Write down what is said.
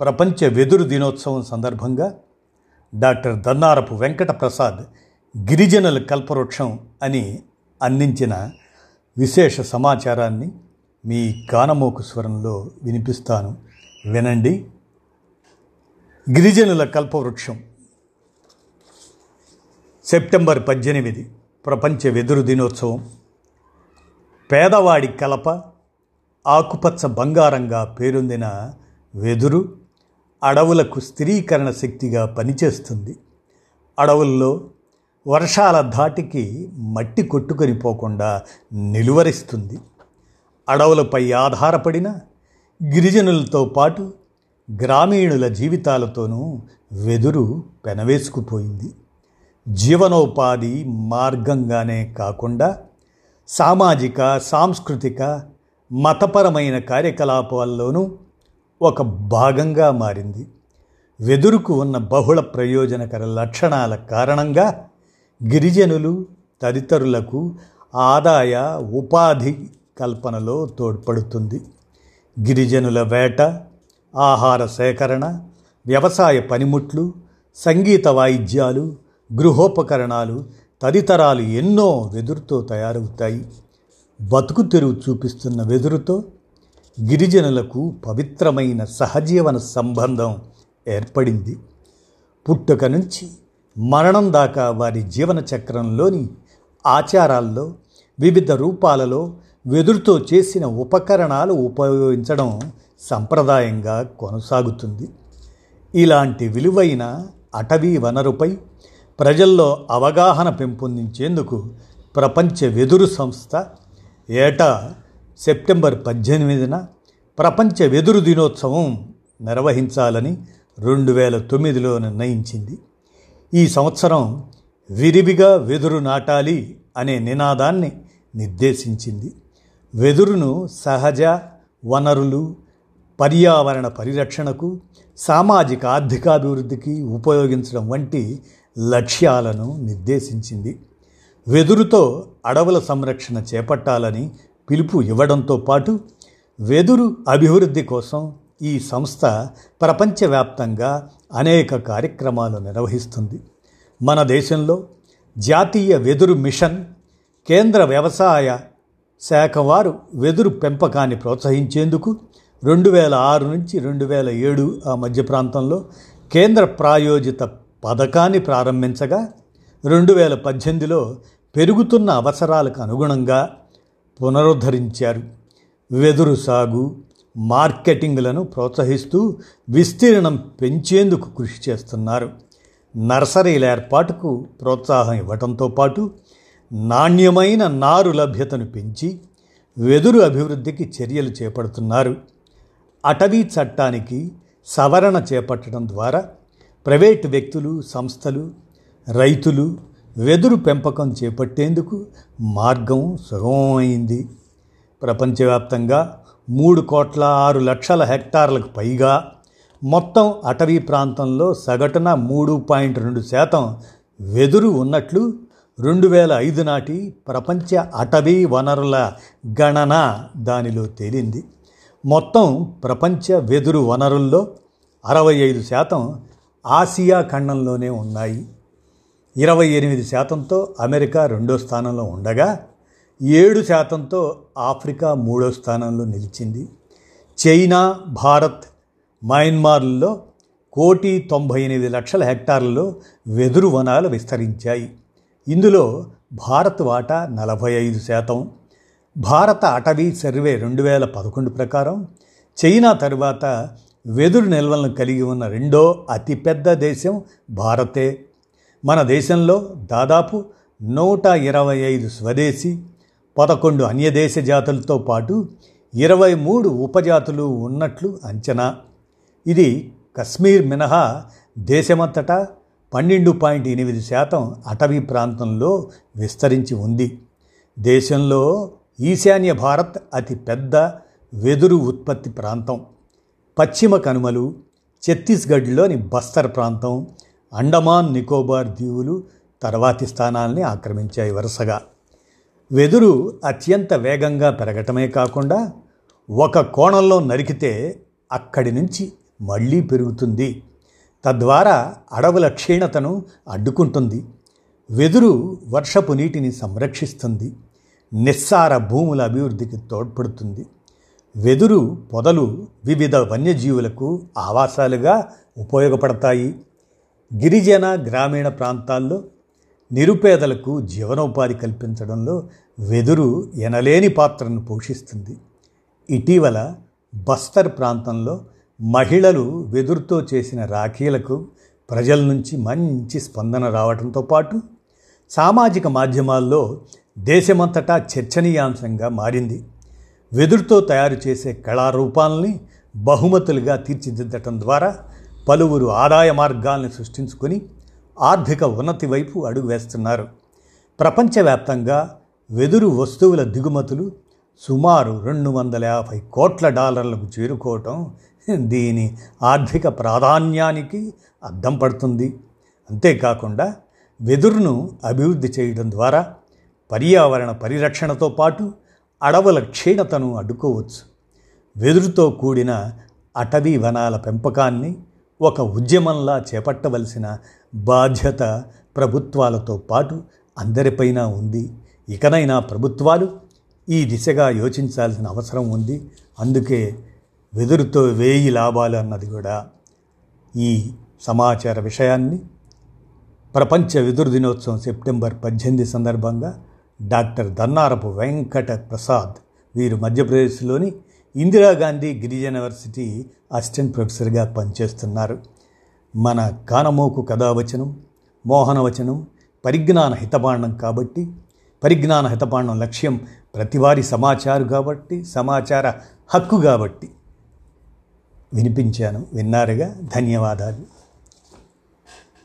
ప్రపంచ వెదురు దినోత్సవం సందర్భంగా డాక్టర్ దన్నారపు వెంకట ప్రసాద్ గిరిజనుల కల్పవృక్షం అని అందించిన విశేష సమాచారాన్ని మీ కానమోకు స్వరంలో వినిపిస్తాను. వినండి. గిరిజనుల కల్పవృక్షం. సెప్టెంబర్ పద్దెనిమిది ప్రపంచ వెదురు దినోత్సవం. పేదవాడి కలప ఆకుపచ్చ బంగారంగా పేరొందిన వెదురు అడవులకు స్థిరీకరణ శక్తిగా పనిచేస్తుంది. అడవుల్లో వర్షాల ధాటికి మట్టి కొట్టుకొని పోకుండా నిలువరిస్తుంది. అడవులపై ఆధారపడిన గిరిజనులతో పాటు గ్రామీణుల జీవితాలతోనూ వెదురు పెనవేసుకుపోయింది. జీవనోపాధి మార్గంగానే కాకుండా సామాజిక సాంస్కృతిక మతపరమైన కార్యకలాపాల్లోనూ ఒక భాగంగా మారింది. వెదురుకు ఉన్న బహుళ ప్రయోజనకర లక్షణాల కారణంగా గిరిజనులు తదితరులకు ఆదాయ ఉపాధి కల్పనలో తోడ్పడుతుంది. గిరిజనుల వేట ఆహార సేకరణ వ్యవసాయ పనిముట్లు సంగీత వాయిద్యాలు గృహోపకరణాలు తదితరాలు ఎన్నో వెదురుతో తయారవుతాయి. బతుకు తెరువు చూపిస్తున్న వెదురుతో గిరిజనులకు పవిత్రమైన సహజీవన సంబంధం ఏర్పడింది. పుట్టుక నుంచి మరణం దాకా వారి జీవన చక్రంలోని ఆచారాల్లో వివిధ రూపాలలో వెదురుతో చేసిన ఉపకరణాలు ఉపయోగించడం సంప్రదాయంగా కొనసాగుతుంది. ఇలాంటి విలువైన అటవీ వనరుపై ప్రజల్లో అవగాహన పెంపొందించేందుకు ప్రపంచ వెదురు సంస్థ ఏటా సెప్టెంబర్ పద్దెనిమిదిన ప్రపంచ వెదురు దినోత్సవం నిర్వహించాలని రెండు వేల తొమ్మిదిలో నిర్ణయించింది. ఈ సంవత్సరం విరివిగా వెదురు నాటాలి అనే నినాదాన్ని నిర్దేశించింది. వెదురును సహజ వనరులు పర్యావరణ పరిరక్షణకు సామాజిక ఆర్థికాభివృద్ధికి ఉపయోగించడం వంటి లక్ష్యాలను నిర్దేశించింది. వెదురుతో అడవుల సంరక్షణ చేపట్టాలని పిలుపు ఇవ్వడంతో పాటు వెదురు అభివృద్ధి కోసం ఈ సంస్థ ప్రపంచవ్యాప్తంగా అనేక కార్యక్రమాలు నిర్వహిస్తుంది. మన దేశంలో జాతీయ వెదురు మిషన్ కేంద్ర వ్యవసాయ శాఖ వారు వెదురు పెంపకాన్ని ప్రోత్సహించేందుకు రెండు వేల ఆరు నుంచి రెండు వేల ఏడు ఆ మధ్య ప్రాంతంలో కేంద్ర ప్రాయోజిత పథకాన్ని ప్రారంభించగా రెండు వేల పద్దెనిమిదిలో పెరుగుతున్న అవసరాలకు అనుగుణంగా పునరుద్ధరించారు. వెదురు సాగు మార్కెటింగ్లను ప్రోత్సహిస్తూ విస్తీర్ణం పెంచేందుకు కృషి చేస్తున్నారు. నర్సరీల ఏర్పాటుకు ప్రోత్సాహం ఇవ్వడంతో పాటు నాణ్యమైన నారు లభ్యతను పెంచి వెదురు అభివృద్ధికి చర్యలు చేపడుతున్నారు. అటవీ చట్టానికి సవరణ చేపట్టడం ద్వారా ప్రైవేటు వ్యక్తులు సంస్థలు రైతులు వెదురు పెంపకం చేపట్టేందుకు మార్గం సుగమమైంది. ప్రపంచవ్యాప్తంగా మూడు కోట్ల ఆరు లక్షల హెక్టార్లకు పైగా మొత్తం అటవీ ప్రాంతంలో సగటున మూడు పాయింట్ రెండు శాతం వెదురు ఉన్నట్లు రెండు వేల ఐదు నాటి ప్రపంచ అటవీ వనరుల గణన దానిలో తేలింది. మొత్తం ప్రపంచ వెదురు వనరుల్లో అరవై ఐదు శాతం ఆసియా ఖండంలోనే ఉన్నాయి. ఇరవై ఎనిమిది శాతంతో అమెరికా రెండో స్థానంలో ఉండగా ఏడు శాతంతో ఆఫ్రికా మూడో స్థానంలో నిలిచింది. చైనా భారత్ మయన్మార్లలో కోటి తొంభై ఎనిమిది లక్షల హెక్టార్లలో వెదురు వనాలు విస్తరించాయి. ఇందులో భారత్ వాటా నలభై ఐదు శాతం భారత అటవీ సర్వే రెండు వేల పదకొండు ప్రకారం చైనా తరువాత వెదురు నిల్వలను కలిగి ఉన్న రెండో అతిపెద్ద దేశం భారతే. మన దేశంలో దాదాపు నూట ఇరవై ఐదు స్వదేశీ పదకొండు అన్యదేశ జాతులతో పాటు ఇరవై మూడు ఉపజాతులు ఉన్నట్లు అంచనా. ఇది కశ్మీర్ మినహా దేశమంతటా పన్నెండు పాయింట్ ఎనిమిది శాతం అటవీ ప్రాంతంలో విస్తరించి ఉంది. దేశంలో ఈశాన్య భారత్ అతి పెద్ద వెదురు ఉత్పత్తి ప్రాంతం. పశ్చిమ కనుమలు ఛత్తీస్గఢ్లోని బస్తర్ ప్రాంతం అండమాన్ నికోబార్ దీవులు తర్వాతి స్థానాల్ని ఆక్రమించాయి వరుసగా. వెదురు అత్యంత వేగంగా పెరగటమే కాకుండా ఒక కోణంలో నరికితే అక్కడి నుంచి మళ్ళీ పెరుగుతుంది. తద్వారా అడవుల క్షీణతను అడ్డుకుంటుంది. వెదురు వర్షపు నీటిని సంరక్షిస్తుంది. నిస్సార భూముల అభివృద్ధికి తోడ్పడుతుంది. వెదురు పొదలు వివిధ వన్యజీవులకు ఆవాసాలుగా ఉపయోగపడతాయి. గిరిజన గ్రామీణ ప్రాంతాల్లో నిరుపేదలకు జీవనోపాధి కల్పించడంలో వెదురు ఎనలేని పాత్రను పోషిస్తుంది. ఇటీవల బస్తర్ ప్రాంతంలో మహిళలు వెదురుతో చేసిన రాఖీలకు ప్రజల నుంచి మంచి స్పందన రావడంతో పాటు సామాజిక మాధ్యమాల్లో దేశమంతటా చర్చనీయాంశంగా మారింది. వెదురుతో తయారు చేసే కళారూపాలని బహుమతులుగా తీర్చిదిద్దటం ద్వారా పలువురు ఆదాయ మార్గాల్ని సృష్టించుకొని ఆర్థిక ఉన్నతి వైపు అడుగు వేస్తున్నారు. ప్రపంచవ్యాప్తంగా వెదురు వస్తువుల దిగుమతులు సుమారు రెండు వందల యాభై కోట్ల డాలర్లకు చేరుకోవటం దీని ఆర్థిక ప్రాధాన్యానికి అద్దం పడుతుంది. అంతేకాకుండా వెదురును అభివృద్ధి చేయడం ద్వారా పర్యావరణ పరిరక్షణతో పాటు అడవుల క్షీణతను అడ్డుకోవచ్చు. వెదురుతో కూడిన అటవీ వనాల పెంపకాన్ని ఒక ఉద్యమంలా చేపట్టవలసిన బాధ్యత ప్రభుత్వాలతో పాటు అందరిపైన ఉంది. ఇకనైనా ప్రభుత్వాలు ఈ దిశగా యోచించాల్సిన అవసరం ఉంది. అందుకే వెదురుతో వేయి లాభాలు అన్నది కూడా ఈ సమాచార విషయాన్ని ప్రపంచ వెదురు దినోత్సవం సెప్టెంబర్ పద్దెనిమిది సందర్భంగా డాక్టర్ దన్నారపు వెంకట ప్రసాద్ వీరు మధ్యప్రదేశ్లోని ఇందిరాగాంధీ గిరిజన యూనివర్సిటీ అసిస్టెంట్ ప్రొఫెసర్గా పనిచేస్తున్నారు. మన కానమోకు కథావచనం మోహనవచనం పరిజ్ఞాన హితబాండం కాబట్టి పరిజ్ఞాన హితబాండం లక్ష్యం ప్రతివారి సమాచారు కాబట్టి సమాచార హక్కు కాబట్టి. వినిపించాను. విన్నారుగా? ధన్యవాదాలు.